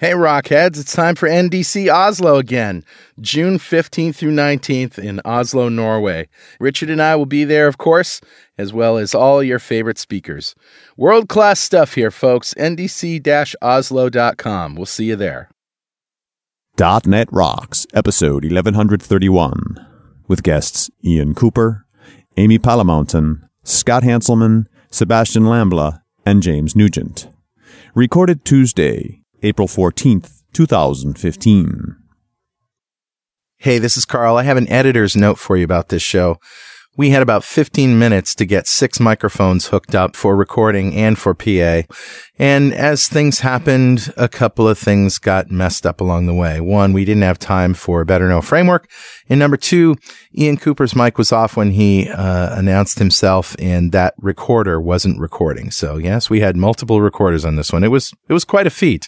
Hey, Rockheads, it's time for NDC Oslo again, June 15th through 19th in Oslo, Norway. Richard and I will be there, of course, as well as all your favorite speakers. World class stuff here, folks. NDC Oslo.com. We'll see you there. .NET Rocks, episode 1131, with guests Ian Cooper, Amy Palamountain, Scott Hanselman, Sebastian Lambla, and James Nugent. Recorded Tuesday, April 14th, 2015. Hey, this is Carl. I have an editor's note for you about this show. We had about 15 minutes to get six microphones hooked up for recording and for PA. And as things happened, a couple of things got messed up along the way. One, we didn't have time for a Better Know Framework. And number two, Ian Cooper's mic was off when he uh, announced himself and that recorder wasn't recording. So yes, we had multiple recorders on this one. It was, it was quite a feat.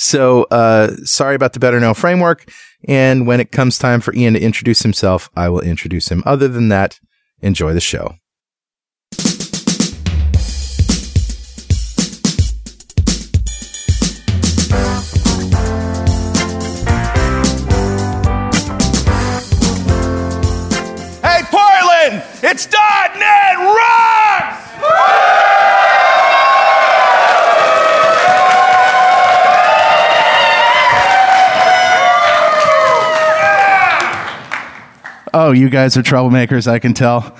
So, uh, sorry about the Better Know Framework. And when it comes time for Ian to introduce himself, I will introduce him. Other than that, Enjoy the show. Hey, Portland! It's .NET Oh, you guys are troublemakers, I can tell.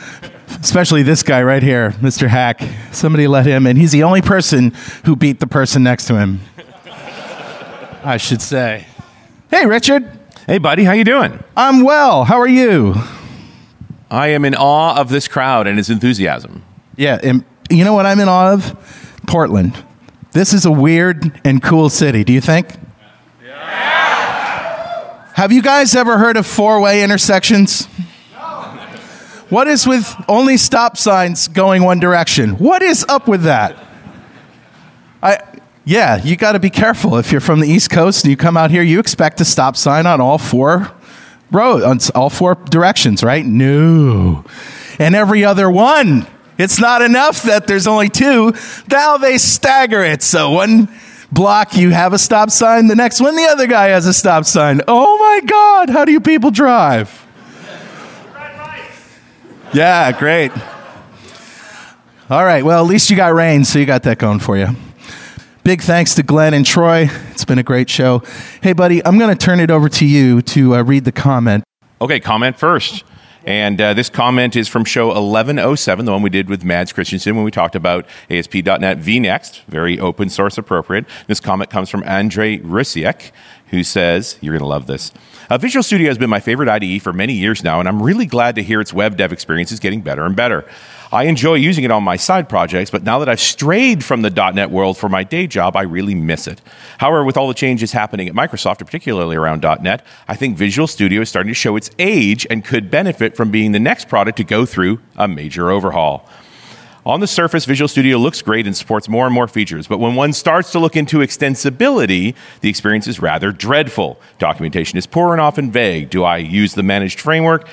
Especially this guy right here, Mr. Haack. Somebody let him in. He's the only person who beat the person next to him. I should say. Hey, Richard. Hey, buddy, how you doing? I'm well. How are you? I am in awe of this crowd and its enthusiasm. Yeah, and you know what I'm in awe of? Portland. This is a weird and cool city, do you think? Have you guys ever heard of four way intersections? What is with only stop signs going one direction? What is up with that? I, yeah, you got to be careful. If you're from the East Coast and you come out here, you expect a stop sign on all four road, on all four directions, right? No. And every other one. It's not enough that there's only two. Now they stagger it. So one block you have a stop sign, the next one the other guy has a stop sign. Oh my God, how do you people drive? Yeah, great. All right, well, at least you got rain, so you got that going for you. Big thanks to Glenn and Troy. It's been a great show. Hey, buddy, I'm going to turn it over to you to uh, read the comment. Okay, comment first. And uh, this comment is from show 1107, the one we did with Mads Kristensen when we talked about ASP.NET VNext, very open source appropriate. This comment comes from Andre Rysiek, who says, You're going to love this. Uh, Visual Studio has been my favorite IDE for many years now, and I'm really glad to hear its web dev experience is getting better and better. I enjoy using it on my side projects, but now that I've strayed from the .NET world for my day job, I really miss it. However, with all the changes happening at Microsoft, particularly around .NET, I think Visual Studio is starting to show its age and could benefit from being the next product to go through a major overhaul. On the surface, Visual Studio looks great and supports more and more features, but when one starts to look into extensibility, the experience is rather dreadful. Documentation is poor and often vague. Do I use the managed framework?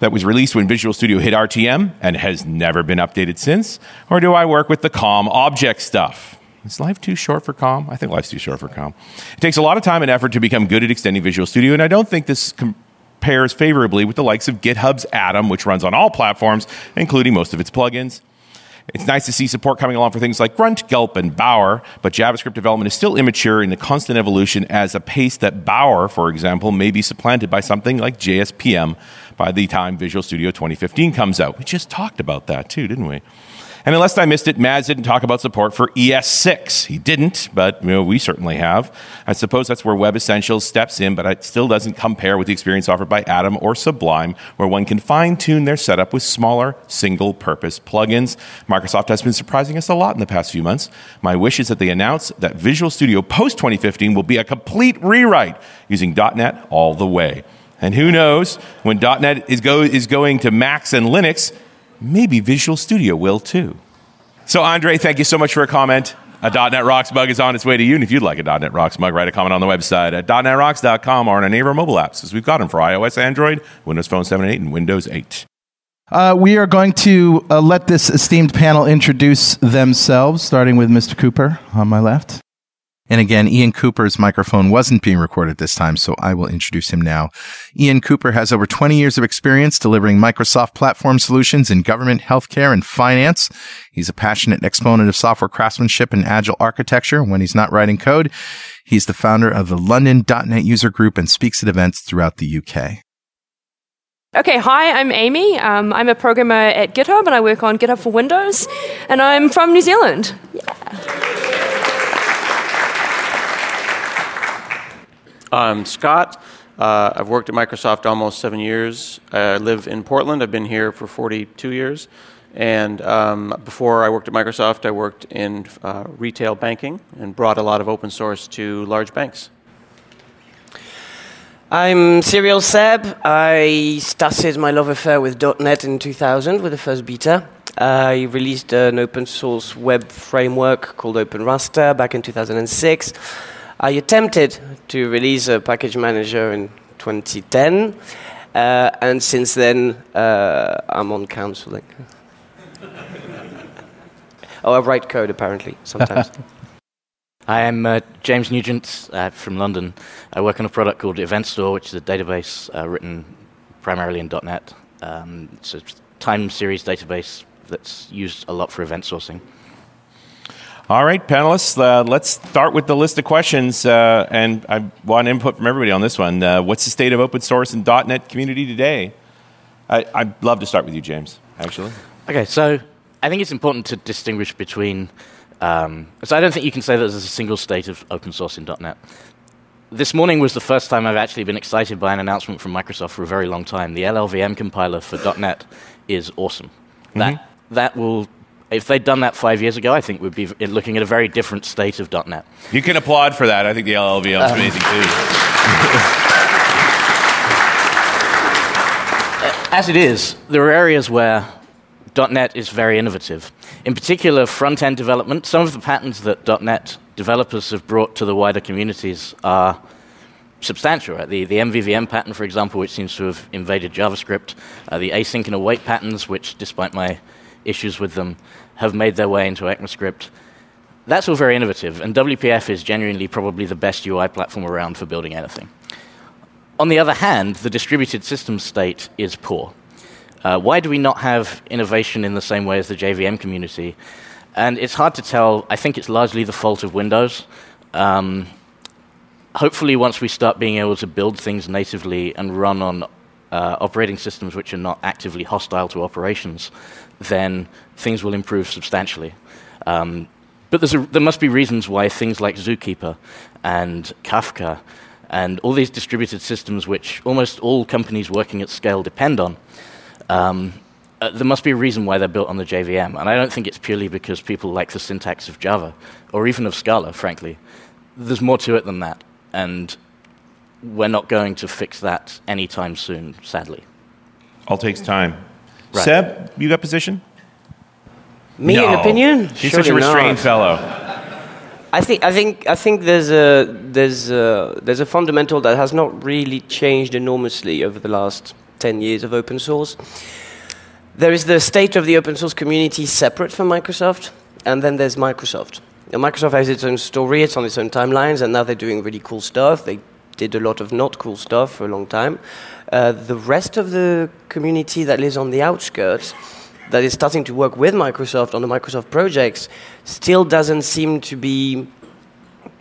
That was released when Visual Studio hit RTM and has never been updated since? Or do I work with the COM object stuff? Is life too short for COM? I think life's too short for COM. It takes a lot of time and effort to become good at extending Visual Studio, and I don't think this compares favorably with the likes of GitHub's Atom, which runs on all platforms, including most of its plugins. It's nice to see support coming along for things like Grunt, Gulp, and Bower, but JavaScript development is still immature in the constant evolution as a pace that Bower, for example, may be supplanted by something like JSPM by the time Visual Studio 2015 comes out. We just talked about that too, didn't we? And unless I missed it, Mads didn't talk about support for ES6. He didn't, but you know, we certainly have. I suppose that's where Web Essentials steps in, but it still doesn't compare with the experience offered by Atom or Sublime, where one can fine tune their setup with smaller, single purpose plugins. Microsoft has been surprising us a lot in the past few months. My wish is that they announce that Visual Studio post 2015 will be a complete rewrite using .NET all the way. And who knows, when .NET is, go, is going to Macs and Linux, maybe Visual Studio will too. So, Andre, thank you so much for a comment. A .NET Rocks mug is on its way to you, and if you'd like a .NET Rocks mug, write a comment on the website at .NETRocks.com or on any of our mobile apps, as we've got them for iOS, Android, Windows Phone 7 and 8, and Windows 8. Uh, we are going to uh, let this esteemed panel introduce themselves, starting with Mr. Cooper on my left. And again, Ian Cooper's microphone wasn't being recorded this time, so I will introduce him now. Ian Cooper has over 20 years of experience delivering Microsoft platform solutions in government, healthcare, and finance. He's a passionate exponent of software craftsmanship and agile architecture when he's not writing code. He's the founder of the London.NET user group and speaks at events throughout the UK. Okay, hi, I'm Amy. Um, I'm a programmer at GitHub and I work on GitHub for Windows, and I'm from New Zealand. Yeah. I'm Scott. Uh, I've worked at Microsoft almost seven years. I live in Portland. I've been here for 42 years. And um, before I worked at Microsoft, I worked in uh, retail banking and brought a lot of open source to large banks. I'm Serial Seb. I started my love affair with .NET in 2000 with the first beta. I released an open source web framework called OpenRasta back in 2006. I attempted to release a package manager in 2010, uh, and since then uh, I'm on counseling. oh, I write code apparently sometimes. I am uh, James Nugent uh, from London. I work on a product called Event Store, which is a database uh, written primarily in .NET. Um, it's a time series database that's used a lot for event sourcing. All right, panelists, uh, let's start with the list of questions. Uh, and I want input from everybody on this one. Uh, what's the state of open source and .NET community today? I, would love to start with you, James, actually. Okay, so I think it's important to distinguish between. Um, so I don't think you can say that there's a single state of open source in .NET. This morning was the first time I've actually been excited by an announcement from Microsoft for a very long time. The LLVM compiler for .NET is awesome. Mm-hmm. That, that will if they'd done that five years ago, I think we'd be looking at a very different state of .NET. You can applaud for that. I think the LLVM is um, amazing too. As it is, there are areas where .NET is very innovative. In particular, front-end development. Some of the patterns that .NET developers have brought to the wider communities are substantial. Right? The, the MVVM pattern, for example, which seems to have invaded JavaScript, uh, the async and await patterns, which, despite my issues with them have made their way into ECMAScript. That's all very innovative, and WPF is genuinely probably the best UI platform around for building anything. On the other hand, the distributed system state is poor. Uh, why do we not have innovation in the same way as the JVM community? And it's hard to tell. I think it's largely the fault of Windows. Um, hopefully, once we start being able to build things natively and run on uh, operating systems which are not actively hostile to operations, then things will improve substantially. Um, but a, there must be reasons why things like Zookeeper and Kafka and all these distributed systems, which almost all companies working at scale depend on, um, uh, there must be a reason why they're built on the JVM. And I don't think it's purely because people like the syntax of Java or even of Scala, frankly. There's more to it than that. And we're not going to fix that anytime soon, sadly. All takes time. Right. Seb, you got position? Me, no. an opinion? He's Surely such a restrained not. fellow. I think I think I think there's a there's a, there's a fundamental that has not really changed enormously over the last ten years of open source. There is the state of the open source community separate from Microsoft, and then there's Microsoft. Now, Microsoft has its own story, it's on its own timelines, and now they're doing really cool stuff. They did a lot of not cool stuff for a long time. Uh, the rest of the community that lives on the outskirts, that is starting to work with Microsoft on the Microsoft projects, still doesn't seem to be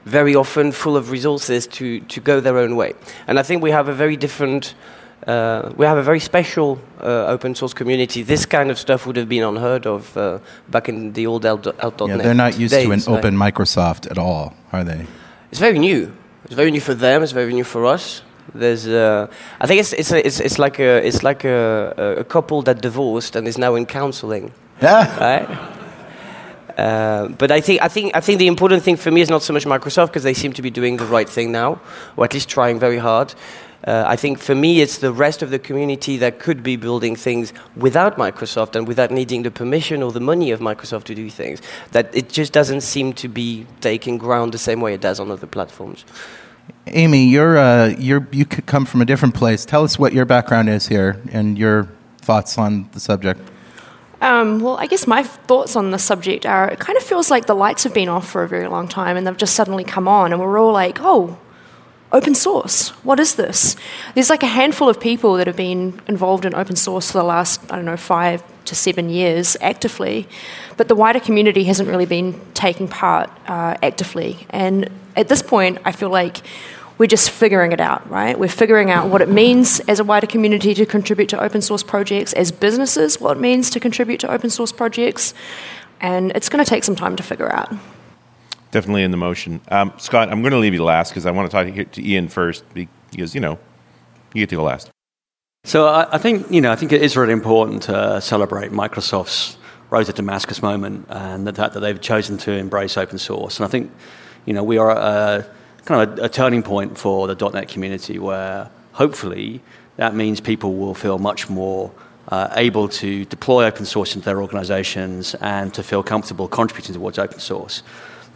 very often full of resources to, to go their own way. And I think we have a very different, uh, we have a very special uh, open source community. This kind of stuff would have been unheard of uh, back in the old Alt.NET. Yeah, they're not used days, to an right? open Microsoft at all, are they? It's very new. It's very new for them. It's very new for us. There's, uh, I think it's it's it's, it's like a it's like a, a couple that divorced and is now in counseling. Yeah. Right. Uh, but I think I think I think the important thing for me is not so much Microsoft because they seem to be doing the right thing now, or at least trying very hard. Uh, I think for me, it's the rest of the community that could be building things without Microsoft and without needing the permission or the money of Microsoft to do things. That it just doesn't seem to be taking ground the same way it does on other platforms. Amy, you're, uh, you're, you could come from a different place. Tell us what your background is here and your thoughts on the subject. Um, well, I guess my thoughts on the subject are it kind of feels like the lights have been off for a very long time and they've just suddenly come on, and we're all like, oh, open source. What is this? There's like a handful of people that have been involved in open source for the last, I don't know, five to seven years actively, but the wider community hasn't really been taking part uh, actively. And at this point, I feel like we're just figuring it out, right? We're figuring out what it means as a wider community to contribute to open source projects, as businesses, what it means to contribute to open source projects, and it's going to take some time to figure out. Definitely in the motion. Um, Scott, I'm going to leave you last because I want to talk to Ian first because, you know, you get to go last. So I, I think, you know, I think it is really important to celebrate Microsoft's Road to Damascus moment and the fact that they've chosen to embrace open source. And I think, you know, we are a, kind of a, a turning point for the .NET community where hopefully that means people will feel much more uh, able to deploy open source into their organizations and to feel comfortable contributing towards open source.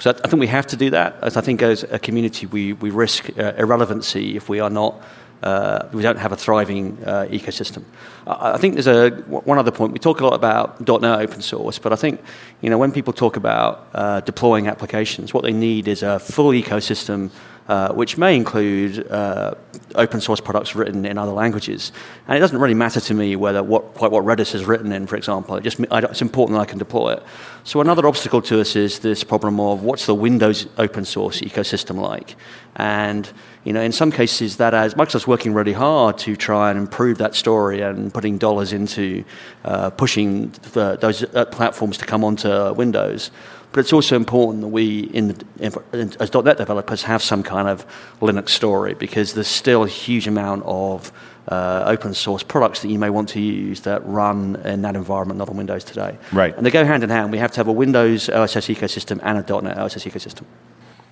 So I think we have to do that. As I think as a community, we, we risk uh, irrelevancy if we are not uh, we don't have a thriving uh, ecosystem. I, I think there's a one other point. We talk a lot about .NET open source, but I think you know when people talk about uh, deploying applications, what they need is a full ecosystem uh, which may include uh, open source products written in other languages. And it doesn't really matter to me whether what, quite what Redis is written in, for example. It just, it's important that I can deploy it. So another obstacle to us is this problem of what's the Windows open source ecosystem like? And you know, in some cases, that as Microsoft's working really hard to try and improve that story and putting dollars into uh, pushing those uh, platforms to come onto Windows. But it's also important that we, in the, in, as .NET developers, have some kind of Linux story because there's still a huge amount of uh, open source products that you may want to use that run in that environment, not on Windows today. Right. And they go hand in hand. We have to have a Windows OSS ecosystem and a .NET OSS ecosystem.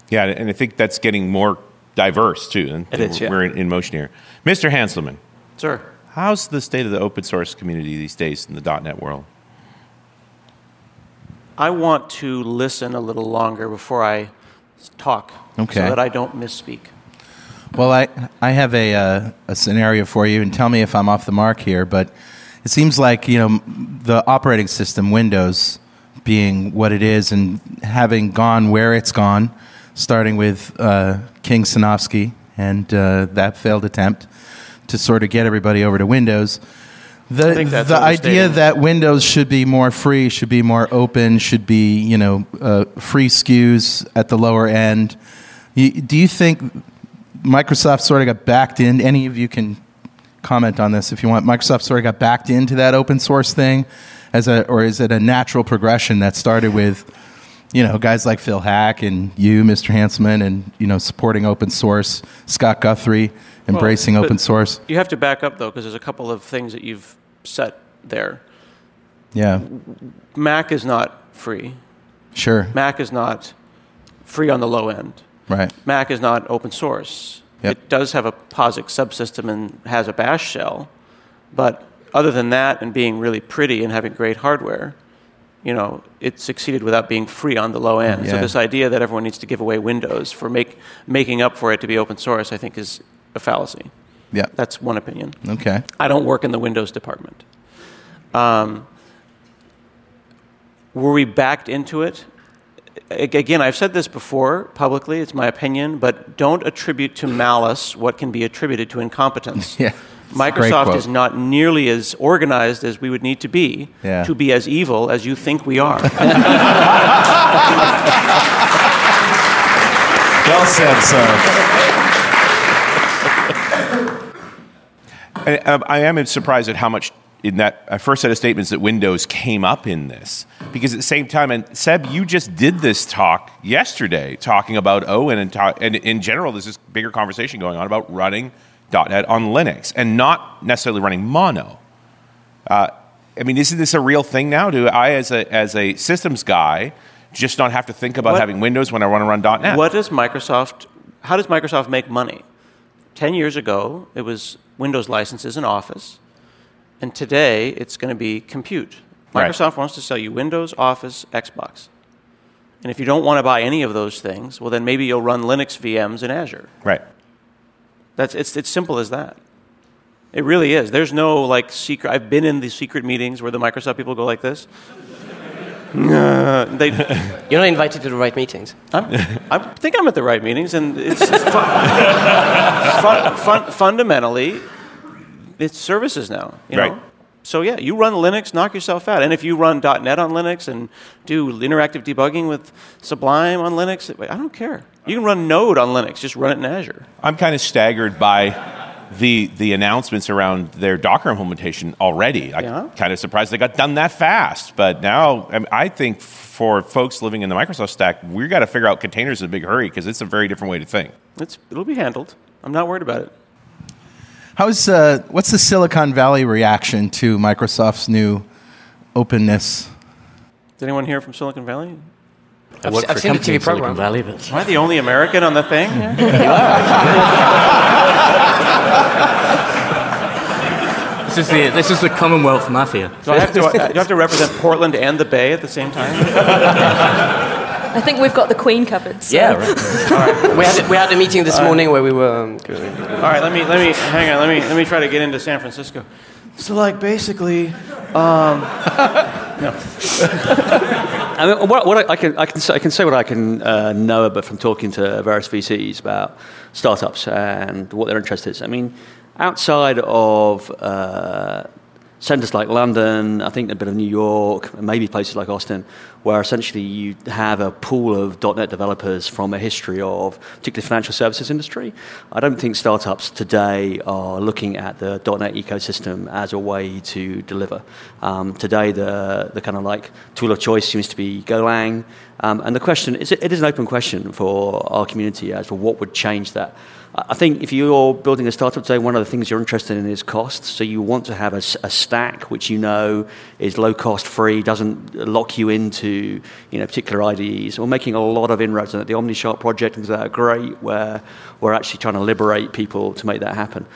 Yeah, and I think that's getting more diverse too. And it is, yeah. We're in, in motion here. Mr. Hanselman. Sir. How's the state of the open source community these days in the .NET world? I want to listen a little longer before I talk, okay. so that I don't misspeak. Well, I I have a uh, a scenario for you, and tell me if I'm off the mark here. But it seems like you know the operating system, Windows, being what it is, and having gone where it's gone, starting with uh, King Sinofsky and uh, that failed attempt to sort of get everybody over to Windows the the idea that Windows should be more free, should be more open, should be you know uh, free SKUs at the lower end. You, do you think Microsoft sort of got backed in? Any of you can comment on this if you want. Microsoft sort of got backed into that open source thing, as a or is it a natural progression that started with? You know, guys like Phil Haack and you, Mr. Hanselman, and you know, supporting open source. Scott Guthrie embracing well, open source. You have to back up though, because there's a couple of things that you've set there. Yeah. Mac is not free. Sure. Mac is not free on the low end. Right. Mac is not open source. Yep. It does have a POSIX subsystem and has a bash shell, but other than that and being really pretty and having great hardware, you know, it succeeded without being free on the low end. Yeah. So this idea that everyone needs to give away Windows for make, making up for it to be open source, I think, is a fallacy. Yeah. That's one opinion. Okay. I don't work in the Windows department. Um, were we backed into it? Again, I've said this before publicly, it's my opinion, but don't attribute to malice what can be attributed to incompetence. yeah. Microsoft is not nearly as organized as we would need to be yeah. to be as evil as you think we are. well said, sir. I, um, I am surprised at how much in that uh, first set of statements that Windows came up in this. Because at the same time, and Seb, you just did this talk yesterday talking about OWIN and, talk, and in general, there's this bigger conversation going on about running .NET on Linux and not necessarily running Mono. Uh, I mean, isn't this a real thing now? Do I, as a, as a systems guy, just not have to think about what, having Windows when I want to run .NET? What does Microsoft, how does Microsoft make money? 10 years ago, it was Windows licenses and Office, and today it's going to be compute. Microsoft right. wants to sell you Windows, Office, Xbox. And if you don't want to buy any of those things, well, then maybe you'll run Linux VMs in Azure. Right. That's, it's, it's simple as that. It really is. There's no like secret. I've been in the secret meetings where the Microsoft people go like this. Uh, they, You're not invited to the right meetings. I'm, I think I'm at the right meetings, and it's fun, fun, fun, fundamentally, it's services now. You know? Right. So yeah, you run Linux, knock yourself out. And if you run .NET on Linux and do interactive debugging with Sublime on Linux, I don't care. You can run Node on Linux, just run it in Azure. I'm kind of staggered by the the announcements around their Docker implementation already. I'm Yeah. kind of surprised they got done that fast. But now, I, mean, I think for folks living in the Microsoft stack, we've got to figure out containers in a big hurry because it's a very different way to think. It's, it'll be handled. I'm not worried about it. How's uh, what's the Silicon Valley reaction to Microsoft's new openness? Is anyone here from Silicon Valley? I I've work se- I've for a seen the company in TV Silicon program. Valley, but Am I the only American on the thing? this is the this is the Commonwealth Mafia. Do I have to, do I have to represent Portland and the Bay at the same time? I think we've got the Queen covered. So. Yeah, right. We had, we had a meeting this morning where we were. Um, All right, let me let me hang on. Let me let me try to get into San Francisco. So like basically, um, I mean, what, what I, I can, I can, say, I can say what I can uh, know about from talking to various VCs about startups and what their interest is. I mean, outside of uh, centers like London, I think a bit of New York, and maybe places like Austin, where essentially you have a pool of .NET developers from a history of particularly financial services industry. I don't think startups today are looking at the .NET ecosystem as a way to deliver. Um, today, the, the kind of like tool of choice seems to be Golang. Um, and the question is, it is an open question for our community as to what would change that. I think if you're building a startup today, one of the things you're interested in is cost. So you want to have a stack which you know is low cost, free, doesn't lock you into you know particular IDEs. We're making a lot of inroads it. The OmniSharp project is that great, where we're actually trying to liberate people to make that happen.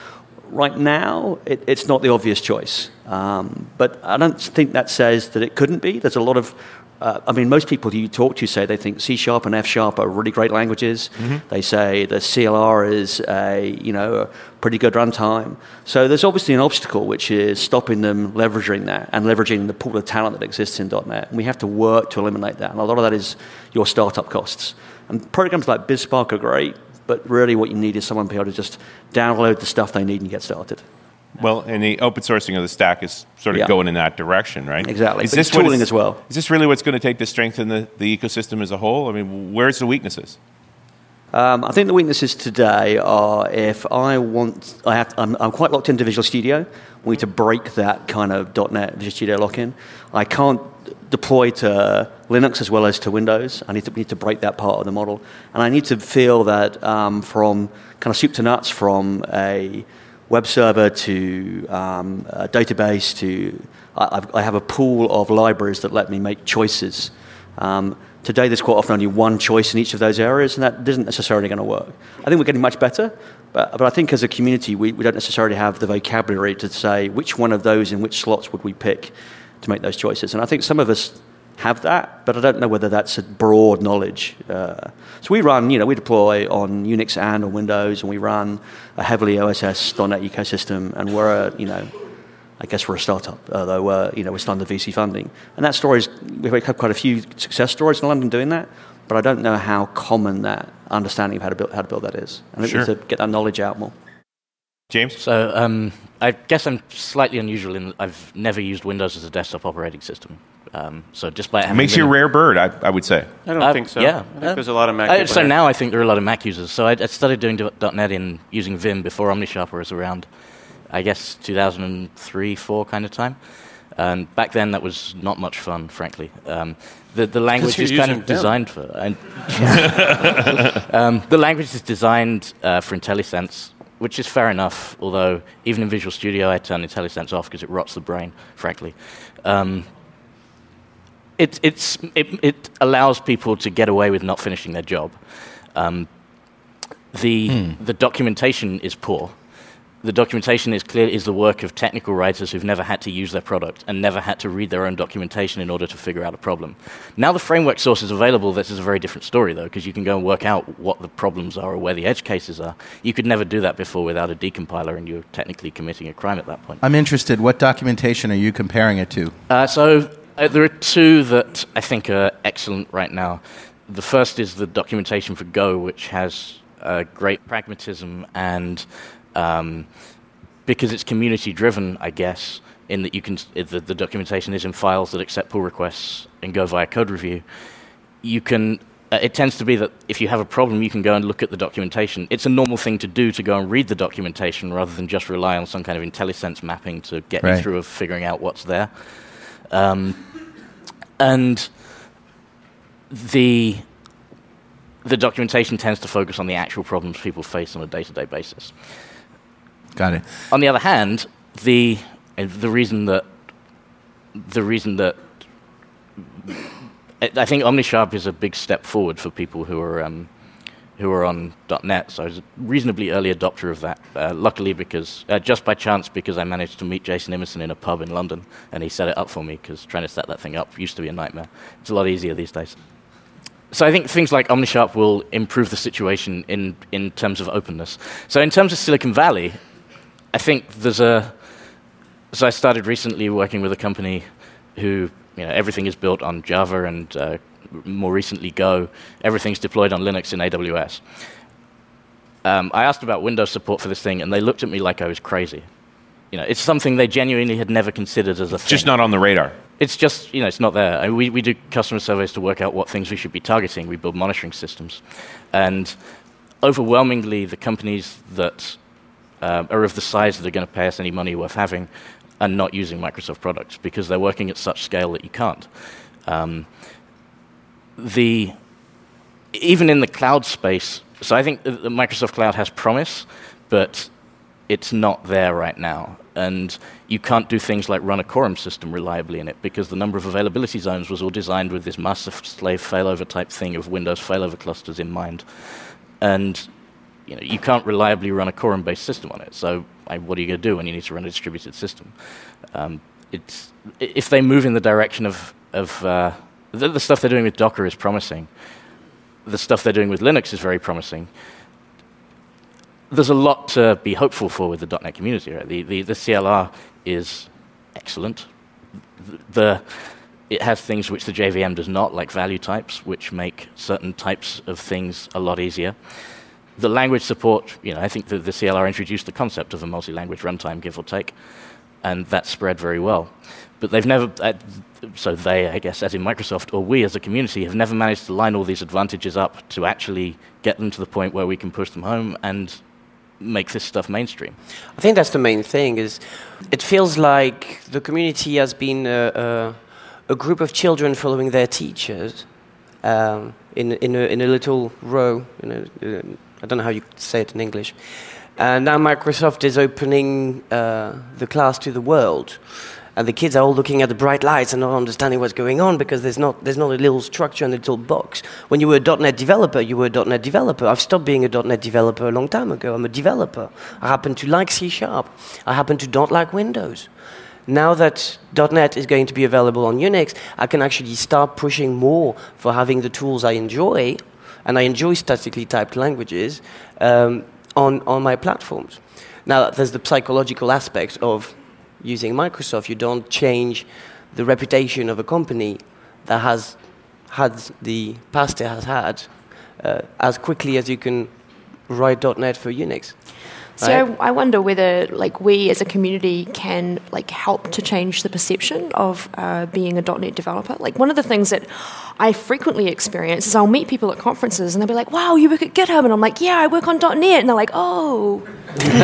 Right now, it, it's not the obvious choice, um, but I don't think that says that it couldn't be. There's a lot of uh, I mean, most people you talk to say they think C sharp and F sharp are really great languages. They say the CLR is a you know a pretty good runtime. So there's obviously an obstacle which is stopping them leveraging that and leveraging the pool of talent that exists in .NET. And we have to work to eliminate that. And a lot of that is your startup costs. And programs like BizSpark are great, but really what you need is someone to be able to just download the stuff they need and get started. Well, and the open sourcing of the stack is sort of Yeah. going in that direction, right? Exactly. Is But this tooling as well. Is this really what's going to take to strengthen the, the ecosystem as a whole? I mean, where's the weaknesses? Um, I think the weaknesses today are if I want, I have, I'm, I'm quite locked into Visual Studio. We need to break that kind of .NET Visual Studio lock-in. I can't deploy to Linux as well as to Windows. I need to, need to break that part of the model. And I need to feel that um, from kind of soup to nuts, from a web server to um, a database to, I, I have a pool of libraries that let me make choices. Um, today, there's quite often only one choice in each of those areas, and that isn't necessarily going to work. I think we're getting much better, but, but I think as a community, we, we don't necessarily have the vocabulary to say which one of those in which slots would we pick to make those choices. And I think some of us have that, but I don't know whether that's a broad knowledge. Uh, so we run, you know, we deploy on Unix and on Windows, and we run a heavily OSS.NET ecosystem, and we're a, you know, I guess we're a startup, although uh, you know we're still under VC funding. And that story's we've had quite a few success stories in London doing that, but I don't know how common that understanding of how to build how to build that is. And I think we Sure. need to get that knowledge out more. James? So um, I guess I'm slightly unusual in that I've never used Windows as a desktop operating system. Um, so despite having Makes you a rare bird, I, I would say. I don't Uh, think so. Yeah, I think there's a lot of Mac. Uh, so now I think there are a lot of Mac users. So I, I started doing .NET in using Vim before OmniSharp was around. I guess 2003, four kind of time. And back then, that was not much fun, frankly. Um, the, the language is kind of Vim. designed for. And, um, the language is designed uh, for IntelliSense, which is fair enough. Although even in Visual Studio, I turn IntelliSense off because it rots the brain, frankly. Um, it, it's, it, it allows people to get away with not finishing their job. Um, the, the documentation is poor. the documentation is clear is the work of technical writers who've never had to use their product and never had to read their own documentation in order to figure out a problem. Now the framework source is available, this is a very different story though, because you can go and work out what the problems are or where the edge cases are. You could never do that before without a decompiler, and you're technically committing a crime at that point. I'm interested. What documentation are you comparing it to? Uh, so uh, there are two that I think are excellent right now. The first is the documentation for Go, which has uh, great pragmatism and um, because it's community driven, I guess, in that you can the, the, documentation is in files that accept pull requests and go via code review. You can. Uh, it tends to be that if you have a problem, you can go and look at the documentation. It's a normal thing to do to go and read the documentation rather than just rely on some kind of IntelliSense mapping to get right. you through of figuring out what's there. Um, and the the documentation tends to focus on the actual problems people face on a day-to-day basis. Got it. On the other hand, the the reason that the reason that I think OmniSharp is a big step forward for people who are um, who are on .NET. So I was a reasonably early adopter of that. Uh, luckily, because uh, just by chance, because I managed to meet Jason Imison in a pub in London, and he set it up for me. Because trying to set that thing up used to be a nightmare. It's a lot easier these days. So I think things like OmniSharp will improve the situation in in terms of openness. So in terms of Silicon Valley, I think there's a. So I started recently working with a company who, you know, everything is built on Java and uh, more recently Go. Everything's deployed on Linux in AWS. Um, I asked about Windows support for this thing, and they looked at me like I was crazy. You know, it's something they genuinely had never considered as a it's thing. Just not on the radar. It's just, you know, it's not there. I mean, we, we do customer surveys to work out what things we should be targeting. We build monitoring systems. And overwhelmingly, the companies that uh, are of the size that are going to pay us any money worth having are not using Microsoft products because they're working at such scale that you can't. Um, the even in the cloud space, so I think the Microsoft Cloud has promise, but it's not there right now. And you can't do things like run a quorum system reliably in it because the number of availability zones was all designed with this master slave failover type thing of Windows failover clusters in mind. And you know, you can't reliably run a quorum-based system on it. So what are you going to do when you need to run a distributed system? Um, it's, if they move in the direction of, of uh, the, the, stuff they're doing with Docker is promising. The stuff they're doing with Linux is very promising. There's a lot to be hopeful for with the .NET community. Right? The, the, the CLR is excellent. The, it has things which the JVM does not, like value types, which make certain types of things a lot easier the language support, you know, I think the, the CLR introduced the concept of a multi-language runtime, give or take, and that spread very well. But they've never, uh, so they, I guess, as in Microsoft, or we as a community, have never managed to line all these advantages up to actually get them to the point where we can push them home and make this stuff mainstream. I think that's the main thing. Is it feels like the community has been a, a, a group of children following their teachers um, in in a, in a little row, in I don't know how you say it in English. And now Microsoft is opening uh, the class to the world. And the kids are all looking at the bright lights and not understanding what's going on because there's not, there's not a little structure and a little box. When you were a .NET developer, you were a .NET developer. I've stopped being a .NET developer a long time ago. I'm a developer. I happen to like C Sharp. I happen to don't like Windows. Now that .NET is going to be available on Unix, I can actually start pushing more for having the tools I enjoy and I enjoy statically typed languages um, on, on my platforms. Now, there's the psychological aspect of using Microsoft. You don't change the reputation of a company that has had the past it has had uh, as quickly as you can write .NET for Unix. So right? I, I, wonder whether, like, we as a community can like help to change the perception of uh, being a .NET developer. Like, one of the things that I frequently experience is I'll meet people at conferences and they'll be like, "Wow, you work at GitHub," and I'm like, "Yeah, I work on .NET," and they're like, "Oh." they're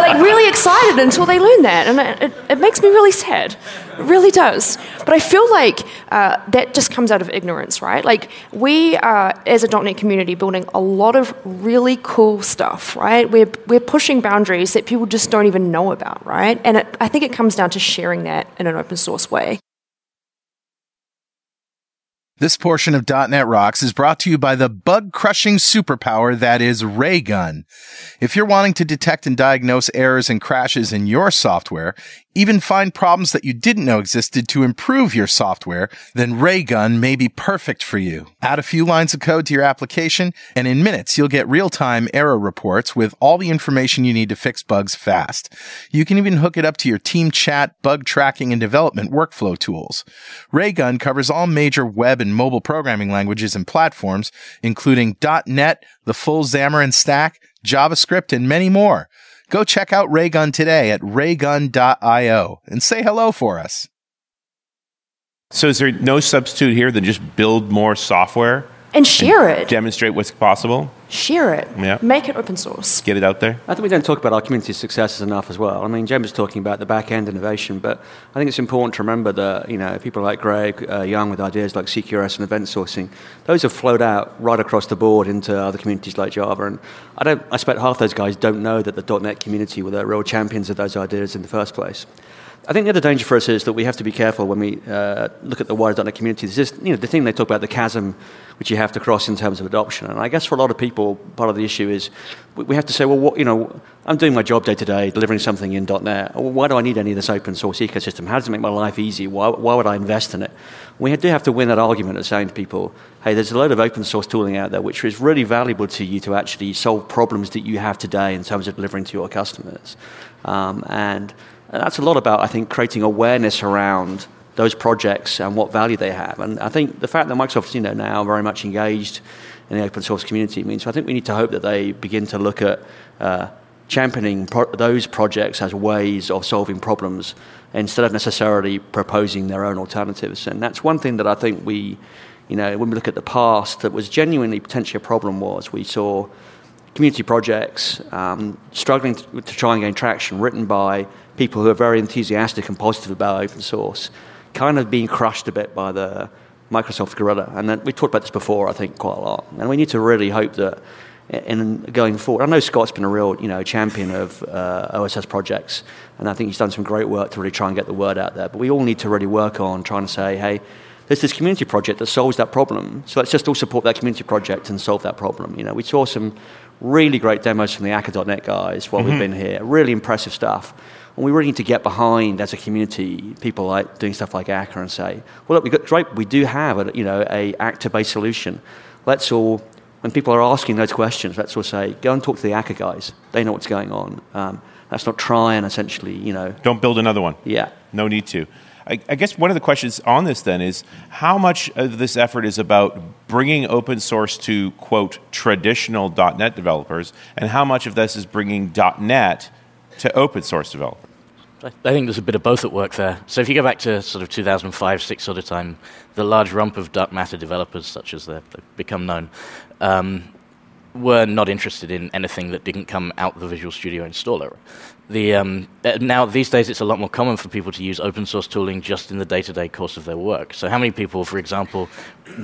like really excited until they learn that, and it, it, it makes me really sad. It really does. But I feel like uh, that just comes out of ignorance, right? Like we are, as a .NET community, building a lot of really cool stuff, right? We're, we're pushing boundaries that people just don't even know about, right? And it, I think it comes down to sharing that in an open source way. This portion of .NET Rocks is brought to you by the bug-crushing superpower that is Raygun. If you're wanting to detect and diagnose errors and crashes in your software, even find problems that you didn't know existed to improve your software, then Raygun may be perfect for you. Add a few lines of code to your application, and in minutes you'll get real-time error reports with all the information you need to fix bugs fast. You can even hook it up to your team chat, bug tracking, and development workflow tools. Raygun covers all major web and mobile programming languages and platforms, including .NET, the full Xamarin stack, JavaScript, and many more. Go check out Raygun today at raygun.io and say hello for us. So is there no substitute here than just build more software? And share it. Demonstrate what's possible? Share it. Yeah. Make it open source. Get it out there? I think we don't talk about our community successes enough as well. I mean, James was talking about the back end innovation, but I think it's important to remember that you know people like Greg uh, Young with ideas like CQRS and event sourcing, those have flowed out right across the board into other communities like Java. And I don't, I expect half those guys don't know that the .NET community were the real champions of those ideas in the first place. I think the other danger for us is that we have to be careful when we uh, look at the wider .NET community. There's just, you know, the thing they talk about, the chasm, which you have to cross in terms of adoption. And I guess for a lot of people, part of the issue is we have to say, well, what, you know, I'm doing my job day to day, delivering something in .NET. Why do I need any of this open source ecosystem? How does it make my life easy? Why, why would I invest in it? We do have to win that argument of saying to people, hey, there's a load of open source tooling out there which is really valuable to you to actually solve problems that you have today in terms of delivering to your customers. Um, and and that's a lot about, I think, creating awareness around those projects and what value they have. And I think the fact that Microsoft's you know, now very much engaged in the open source community means I think we need to hope that they begin to look at uh, championing pro- those projects as ways of solving problems instead of necessarily proposing their own alternatives. And that's one thing that I think we, you know, when we look at the past, that was genuinely potentially a problem was we saw community projects um, struggling to, to try and gain traction written by people who are very enthusiastic and positive about open source, kind of being crushed a bit by the Microsoft gorilla. And then, we talked about this before, I think, quite a lot. And we need to really hope that in going forward, I know Scott's been a real, you know, champion of uh, OSS projects, and I think he's done some great work to really try and get the word out there. But we all need to really work on trying to say, hey, there's this community project that solves that problem. So let's just all support that community project and solve that problem. You know, we saw some really great demos from the Akka.net guys while mm-hmm. we've been here. Really impressive stuff. And we really need to get behind as a community people like doing stuff like Akka and say, well, look, we got right, we do have a you know a actor-based solution. Let's all when people are asking those questions, let's all say, go and talk to the Akka guys. They know what's going on. Um, let's not try and essentially, you know. Don't build another one. Yeah. No need to. I, I, guess one of the questions on this then is how much of this effort is about bringing open source to, quote, traditional .NET developers, and how much of this is bringing .NET to open source developers? I think there's a bit of both at work there. So if you go back to sort of 2005, six sort of time, the large rump of dark matter developers, such as they've become known, um, were not interested in anything that didn't come out the Visual Studio installer. The, um, uh, now, these days, it's a lot more common for people to use open source tooling just in the day to day course of their work. So, how many people, for example,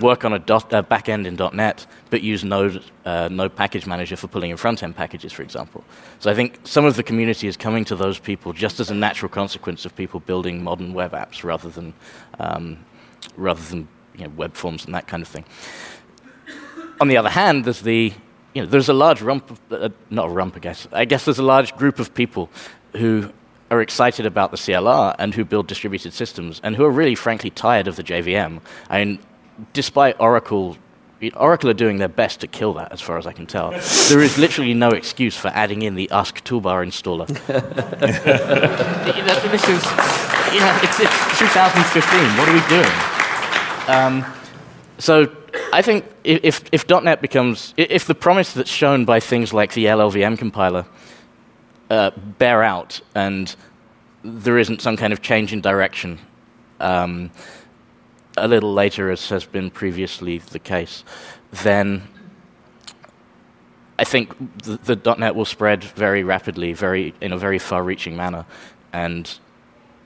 work on a dot, uh, back end in .NET but use Node, uh, Node Package Manager for pulling in front end packages, for example? So, I think some of the community is coming to those people just as a natural consequence of people building modern web apps rather than, um, rather than you know, web forms and that kind of thing. On the other hand, there's the you know, there's a large rump, of, uh, not a rump, I guess. I guess there's a large group of people who are excited about the CLR and who build distributed systems and who are really, frankly, tired of the JVM. I mean, despite Oracle, Oracle are doing their best to kill that, as far as I can tell. there is literally no excuse for adding in the Ask Toolbar installer. this is, you know, it's, it's 2015. What are we doing? Um, so I think if, if .NET becomes, if the promise that's shown by things like the LLVM compiler uh, bear out and there isn't some kind of change in direction um, a little later, as has been previously the case, then I think the, the .NET will spread very rapidly, very in a very far-reaching manner, and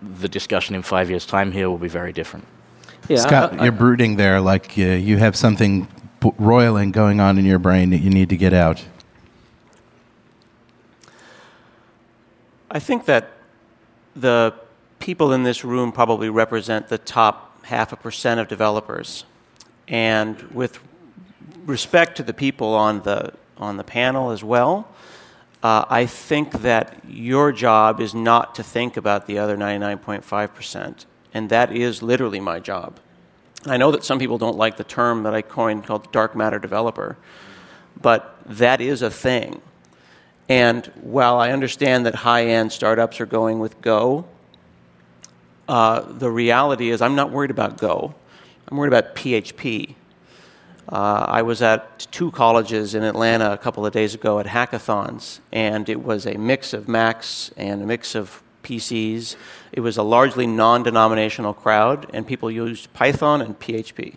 the discussion in five years' time here will be very different. Yeah, Scott, I, I, you're brooding there like uh, you have something roiling going on in your brain that you need to get out. I think that the people in this room probably represent the top half a percent of developers. And with respect to the people on the, on the panel as well, uh, I think that your job is not to think about the other 99.5%, and that is literally my job. I know that some people don't like the term that I coined called dark matter developer, but that is a thing. And while I understand that high end startups are going with Go, uh, the reality is I'm not worried about Go. I'm worried about PHP. Uh, I was at two colleges in Atlanta a couple of days ago at hackathons, and it was a mix of Macs and a mix of PCs. It was a largely non denominational crowd, and people used Python and PHP.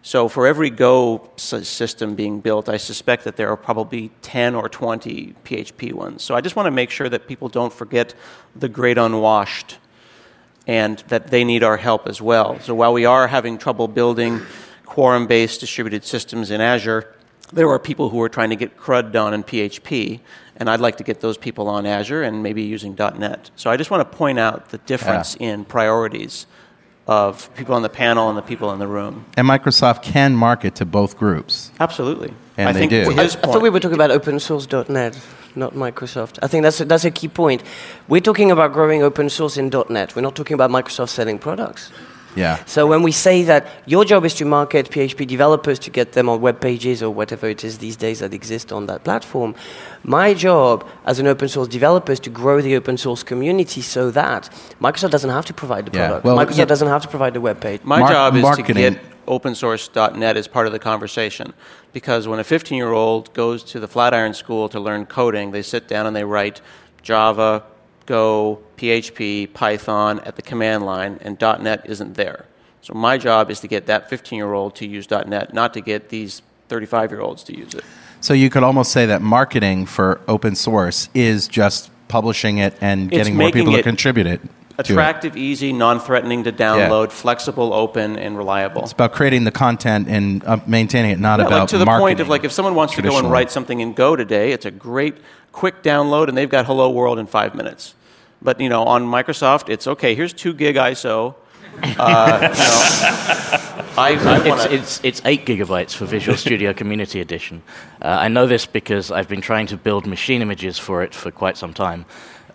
So, for every Go system being built, I suspect that there are probably 10 or 20 PHP ones. So, I just want to make sure that people don't forget the great unwashed and that they need our help as well. So, while we are having trouble building quorum based distributed systems in Azure, there are people who are trying to get CRUD done in PHP, and I'd like to get those people on Azure and maybe using .NET. So I just want to point out the difference yeah. in priorities of people on the panel and the people in the room. And Microsoft can market to both groups. Absolutely. And I they do. I, I thought we were talking about open source.net, not Microsoft. I think that's a, that's a key point. We're talking about growing open source in .NET. We're not talking about Microsoft selling products. Yeah. So when we say that your job is to market PHP developers to get them on web pages or whatever it is these days that exist on that platform, my job as an open source developer is to grow the open source community so that Microsoft doesn't have to provide the product. Yeah. Well, Microsoft yeah. doesn't have to provide the web page. My Mar- job is marketing. to get opensource.net as part of the conversation because when a 15 year old goes to the Flatiron School to learn coding, they sit down and they write Java, Go, PHP, Python at the command line, and .NET isn't there. So my job is to get that 15-year-old to use .NET, not to get these 35-year-olds to use it. So you could almost say that marketing for open source is just publishing it and getting more people to contribute it. Attractive, it. easy, non-threatening to download, yeah. flexible, open, and reliable. It's about creating the content and uh, maintaining it, not yeah, about like to the marketing. point of like if someone wants to go and write something in Go today, it's a great quick download, and they've got Hello World in five minutes. But you know, on Microsoft, it's okay. Here's two gig ISO. Uh, you know, I, I wanna... it's, it's, it's, eight gigabytes for Visual Studio Community Edition. Uh, I know this because I've been trying to build machine images for it for quite some time.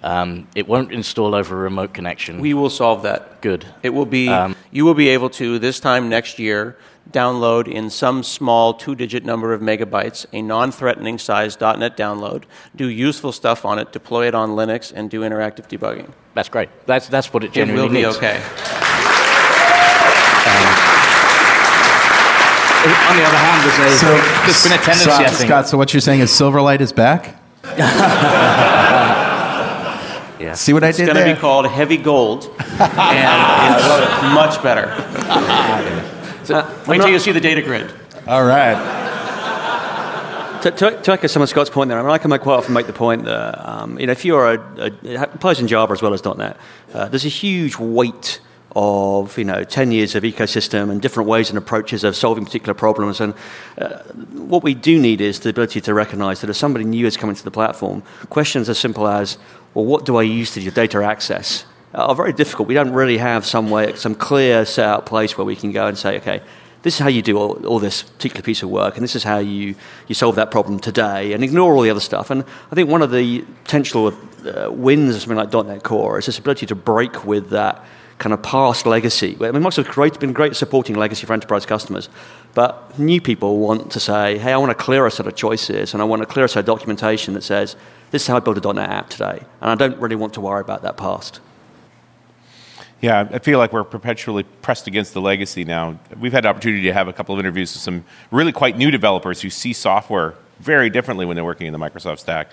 Um, it won't install over a remote connection. We will solve that. Good. It will be. Um, you will be able to this time next year download in some small two-digit number of megabytes a non-threatening size .NET download, do useful stuff on it, deploy it on Linux, and do interactive debugging. That's great. That's that's what it genuinely it will be okay. Um, on the other hand, there's a, so, there's been a tendency, Scott, I think. Scott, so what you're saying is Silverlight is back? yeah. See what it's I did? It's going to be called Heavy Gold, and it's much better. So, uh, wait till you see the data grid. All right. To, to, to, echo some of Scott's point there, I mean, I can quite often make the point that um, you know, if you're a, a it applies in Java as well as .NET, uh, there's a huge weight of you know 10 years of ecosystem and different ways and approaches of solving particular problems. And uh, what we do need is the ability to recognize that if somebody new is coming to the platform, questions as simple as, well, what do I use to do data access? Are very difficult. We don't really have some way, some clear set out place where we can go and say, okay, this is how you do all, all, this particular piece of work, and this is how you, you solve that problem today, and ignore all the other stuff. And I think one of the potential uh, wins of something like .NET Core is this ability to break with that kind of past legacy. I mean, Microsoft's great, been great at supporting legacy for enterprise customers, but new people want to say, hey, I want a clearer set of choices, and I want a clearer set of documentation that says, this is how I build a .NET app today, and I don't really want to worry about that past. Yeah, I feel like we're perpetually pressed against the legacy now. We've had the opportunity to have a couple of interviews with some really quite new developers who see software very differently when they're working in the Microsoft stack.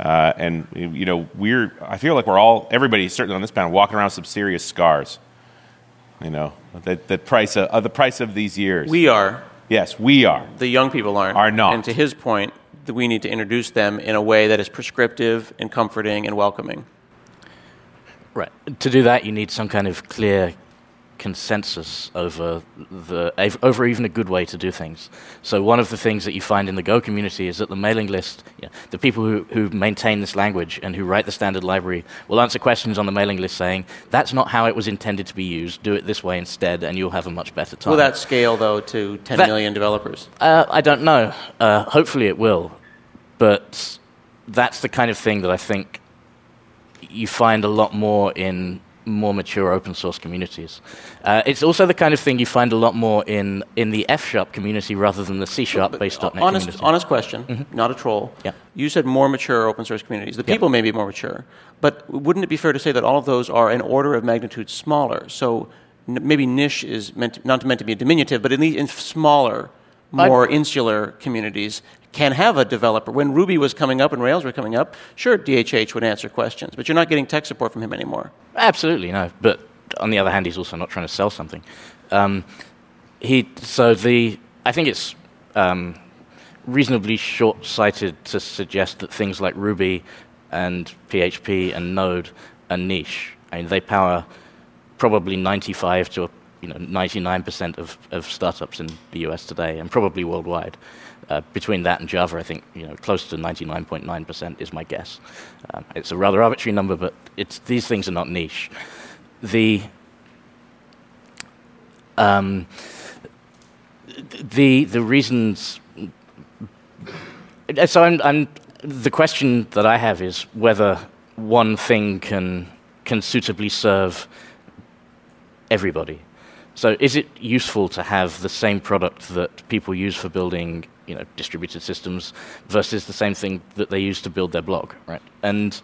Uh, and you know, we're I feel like we're all everybody certainly on this panel walking around with some serious scars. You know, the, the price of uh, the price of these years. We are. Yes, we are. The young people aren't. Are not. And to his point, we need to introduce them in a way that is prescriptive and comforting and welcoming. Right. To do that, you need some kind of clear consensus over the over even a good way to do things. So one of the things that you find in the Go community is that the mailing list, the people who, who maintain this language and who write the standard library will answer questions on the mailing list saying, that's not how it was intended to be used, do it this way instead and you'll have a much better time. Will that scale, though, to ten That- million developers? Uh, I don't know. Uh, hopefully it will. But that's the kind of thing that I think you find a lot more in more mature open source communities. Uh, it's also the kind of thing you find a lot more in, in the F sharp community rather than the C sharp based .NET honest, community. honest question, not a troll. Yeah. You said more mature open source communities. The people may be more mature, but wouldn't it be fair to say that all of those are an order of magnitude smaller? So n- maybe niche is meant to, not meant to be a diminutive, but at least in smaller, I- more insular communities can have a developer. When Ruby was coming up and Rails were coming up, sure, DHH would answer questions, but you're not getting tech support from him anymore. Absolutely no. But on the other hand, he's also not trying to sell something. Um, he so the I think it's um, reasonably short-sighted to suggest that things like Ruby and PHP and Node are niche. I mean, they power probably 95 to you know 99% of, of startups in the US today, and probably worldwide. Uh, between that and Java, I think you know close to 99.9% is my guess. Um, it's a rather arbitrary number, but it's, these things are not niche. The um, the the reasons. uh, So I'm, I'm, the question that I have is whether one thing can can suitably serve everybody. So is it useful to have the same product that people use for building, you know, distributed systems versus the same thing that they use to build their blog, right? And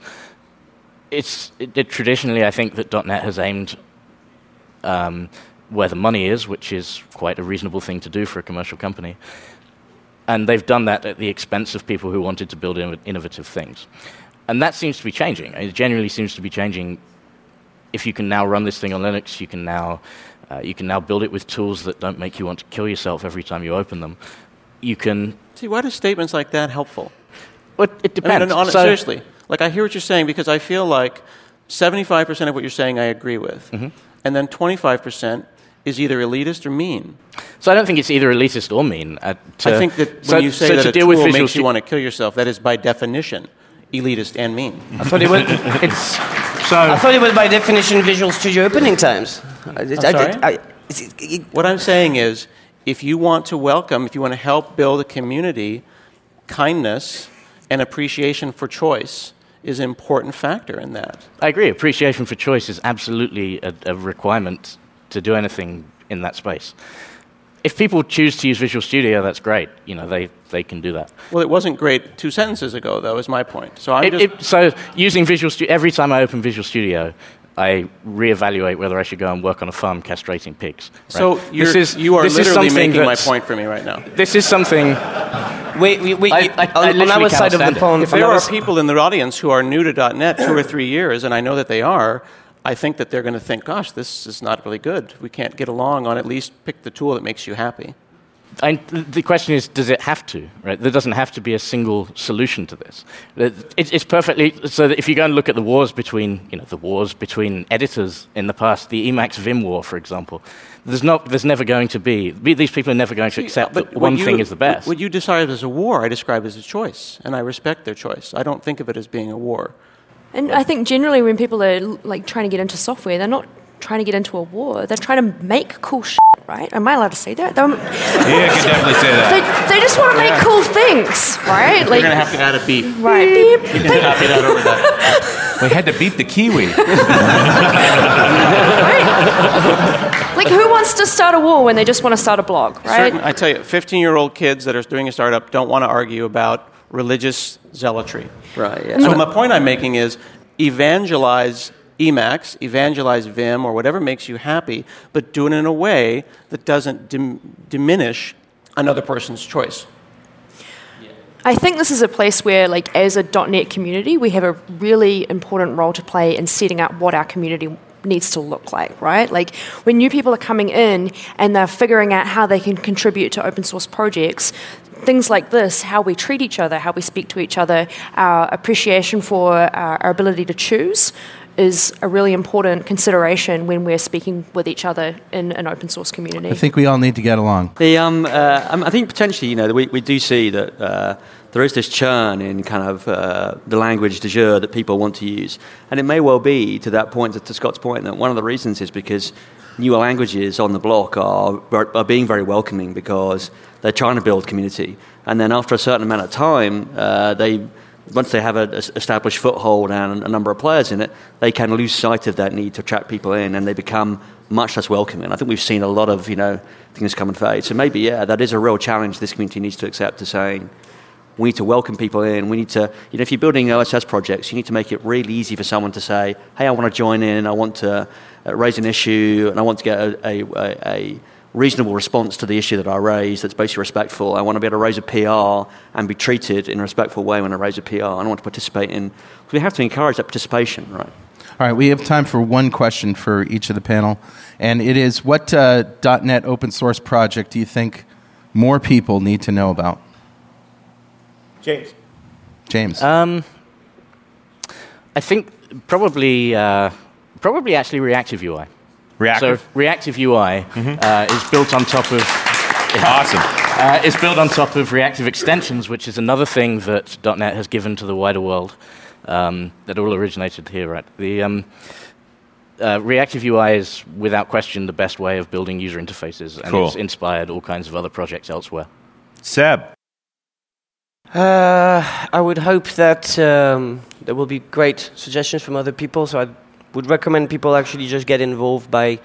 it's it, it traditionally, I think that .NET has aimed um, where the money is, which is quite a reasonable thing to do for a commercial company. And they've done that at the expense of people who wanted to build inno- innovative things. And that seems to be changing. It genuinely seems to be changing. If you can now run this thing on Linux, you can now, uh, you can now build it with tools that don't make you want to kill yourself every time you open them. You can. See, why do statements like that helpful? Well, it I depends. mean, no, no, So- seriously. Like, I hear what you're saying because I feel like 75% of what you're saying I agree with. Mm-hmm. And then 25% is either elitist or mean. So I don't think it's either elitist or mean. Uh, to, I think that when so- you say so that to a deal tool with Visual makes you want to kill yourself, that is by definition elitist and mean. I thought it was. It's. So, I thought it was by definition Visual Studio opening times. I, I, sorry? I, it's- it- What I'm saying is, if you want to welcome, if you want to help build a community, kindness and appreciation for choice is an important factor in that. I agree. Appreciation for choice is absolutely a, a requirement to do anything in that space. If people choose to use Visual Studio, that's great. You know, they, they can do that. Well, it wasn't great two sentences ago, though, is my point. So I'm It- just. it- so using Visual Studio, every time I open Visual Studio, I reevaluate whether I should go and work on a farm castrating pigs. right? so you're, this is, you are this literally something making my point for me right now. This is something. we, we, we, I- I- I on, on our side of the stand it. pond. If there are people in the audience who are new to .NET two or three years, and I know that they are, I think that they're going to think, "Gosh, this is not really good. We can't get along on at least pick the tool that makes you happy." I, the question is, does it have to? Right? There doesn't have to be a single solution to this. It, it's perfectly so. That if you go and look at the wars between, you know, the wars between editors in the past, the Emacs Vim war, for example, there's not, there's never going to be. These people are never going to accept that one you- thing is the best. What you describe as a war, I describe as a choice, and I respect their choice. I don't think of it as being a war. And I think generally when people are like trying to get into software, they're not trying to get into a war. They're trying to make cool shit, right? Am I allowed to say that? They're- yeah, I can definitely say that. They, they just want to make cool things, right? Like, You're going to have to add a beep. right? Beep. You can copy that over that. We had to beat the Kiwi. Like, who wants to start a war when they just want to start a blog, right? Certain, I tell you, 15 year old kids that are doing a startup don't want to argue about religious zealotry. Right, yeah. So, my point I'm making is evangelize Emacs, evangelize Vim, or whatever makes you happy, but do it in a way that doesn't dim- diminish another person's choice. I think this is a place where, like, as a .NET community, we have a really important role to play in setting up what our community needs to look like, right? Like, when new people are coming in and they're figuring out how they can contribute to open source projects, things like this, how we treat each other, how we speak to each other, our appreciation for our, our ability to choose is a really important consideration when we're speaking with each other in an open source community. I think we all need to get along. The, um, uh, um, I think potentially, you know, we, we do see that uh, there is this churn in kind of uh, the language de jure that people want to use. And it may well be, to that point, to, to Scott's point, that one of the reasons is because newer languages on the block are, are being very welcoming because they're trying to build community. And then after a certain amount of time, uh, they once they have an established foothold and a number of players in it, they can lose sight of that need to attract people in, and they become much less welcoming. I think we've seen a lot of you know things come and fade. So maybe yeah, that is a real challenge this community needs to accept. To saying we need to welcome people in. We need to you know if you're building OSS projects, you need to make it really easy for someone to say, hey, I want to join in. I want to uh, raise an issue, and I want to get a, a, a, a reasonable response to the issue that I raise that's basically respectful. I want to be able to raise a PR and be treated in a respectful way when I raise a PR. I don't want to participate in. We have to encourage that participation, right? All right, we have time for one question for each of the panel, and it is: What uh, .NET open source project do you think more people need to know about? James. James. Um, I think probably, uh, probably actually reactive UI. Reactive? So reactive UI Mm-hmm. uh, is built on top of. Awesome. Uh, it's built on top of reactive extensions, which is another thing that .NET has given to the wider world. Um, that all originated here, right? The um, uh, reactive UI is, without question, the best way of building user interfaces, and Cool. it's inspired all kinds of other projects elsewhere. Seb. Uh, I would hope that um, there will be great suggestions from other people. So I would recommend people actually just get involved by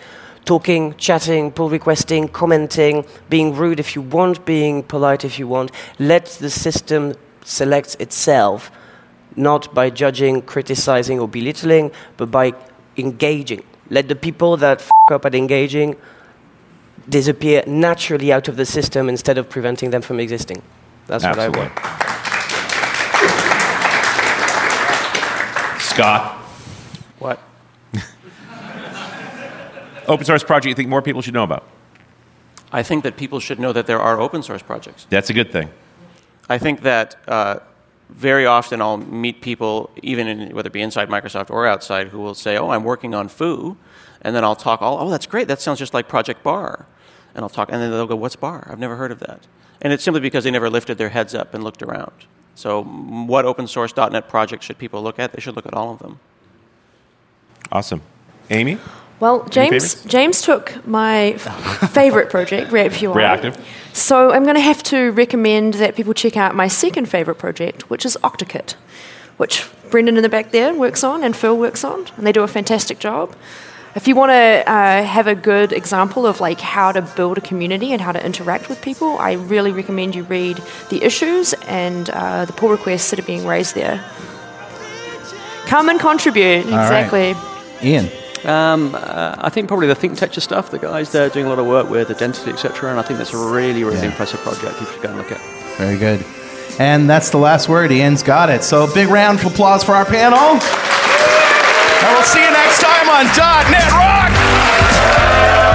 talking, chatting, pull requesting, commenting, being rude if you want, being polite if you want. Let the system select itself, not by judging, criticizing, or belittling, but by engaging. Let the people that f- up at engaging disappear naturally out of the system instead of preventing them from existing. That's what I want. Scott. What? Open source project you think more people should know about? I think that people should know that there are open source projects. That's a good thing. I think that uh, very often I'll meet people, even in, whether it be inside Microsoft or outside, who will say, "Oh, I'm working on Foo," and then I'll talk. Oh, oh, that's great. That sounds just like Project Bar, and I'll talk, and then they'll go, "What's Bar? I've never heard of that." And it's simply because they never lifted their heads up and looked around. So, what open source .NET projects should people look at? They should look at all of them. Awesome. Amy? Well, James? James took my favorite project, Reactive UI. Reactive. So I'm going to have to recommend that people check out my second favorite project, which is OctoKit, which Brendan in the back there works on and Phil works on, and they do a fantastic job. If you want to uh, have a good example of like how to build a community and how to interact with people, I really recommend you read the issues and uh, the pull requests that are being raised there. Come and contribute. right. exactly. Ian. Um, uh, I think probably the Thinktecture stuff, the guys there doing a lot of work with the identity, etc. And I think that's a really, really Yeah. impressive project. If you should go and look at. Very good. And that's the last word. Ian's got it. So big round of applause for our panel. And we'll see you next time on .NET Rock.